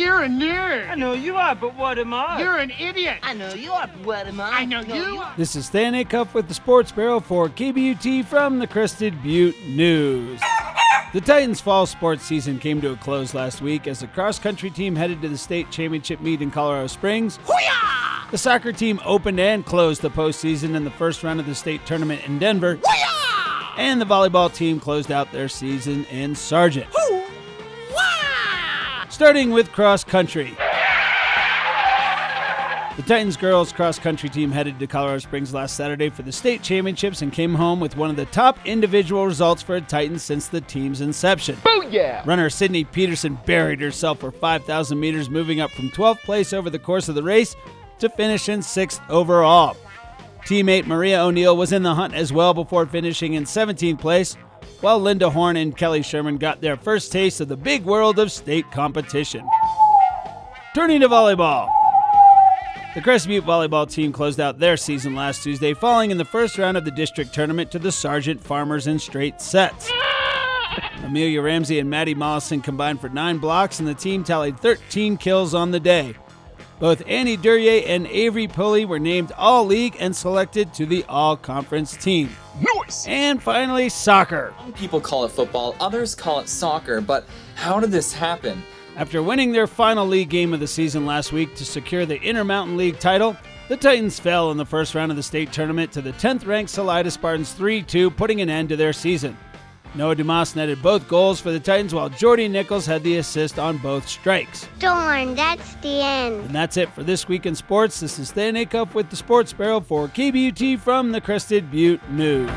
You're a nerd. I know you are, but what am I? You're an idiot. I know you are, but what am I? I know you are. This is Stan Acuff with the Sports Barrel for KBUT from the Crested Butte News. The Titans' fall sports season came to a close last week as the cross country team headed to the state championship meet in Colorado Springs. The soccer team opened and closed the postseason in the first round of the state tournament in Denver. And the volleyball team closed out their season in Sargent. Starting with cross country. The Titans girls cross country team headed to Colorado Springs last Saturday for the state championships and came home with one of the top individual results for a Titan since the team's inception. Booyah! Runner Sydney Peterson buried herself for 5,000 meters, moving up from 12th place over the course of the race to finish in 6th overall. Teammate Maria O'Neill was in the hunt as well before finishing in 17th place, while Linda Horn and Kelly Sherman got their first taste of the big world of state competition. Turning to volleyball. The Butte volleyball team closed out their season last Tuesday, falling in the first round of the district tournament to the Sargent Farmers in straight sets. Amelia Ramsey and Maddie Mollison combined for nine blocks, and the team tallied 13 kills on the day. Both Annie Duryea and Avery Pulley were named All League and selected to the All Conference team. Nice! And finally, soccer. Some people call it football, others call it soccer, but how did this happen? After winning their final league game of the season last week to secure the Intermountain League title, the Titans fell in the first round of the state tournament to the 10th ranked Salida Spartans 3 2, putting an end to their season. Noah Dumas netted both goals for the Titans, while Jordy Nichols had the assist on both strikes. Darn, that's the end. And that's it for this week in sports. This is Stan Acuff with the Sports Barrel for KBUT from the Crested Butte News.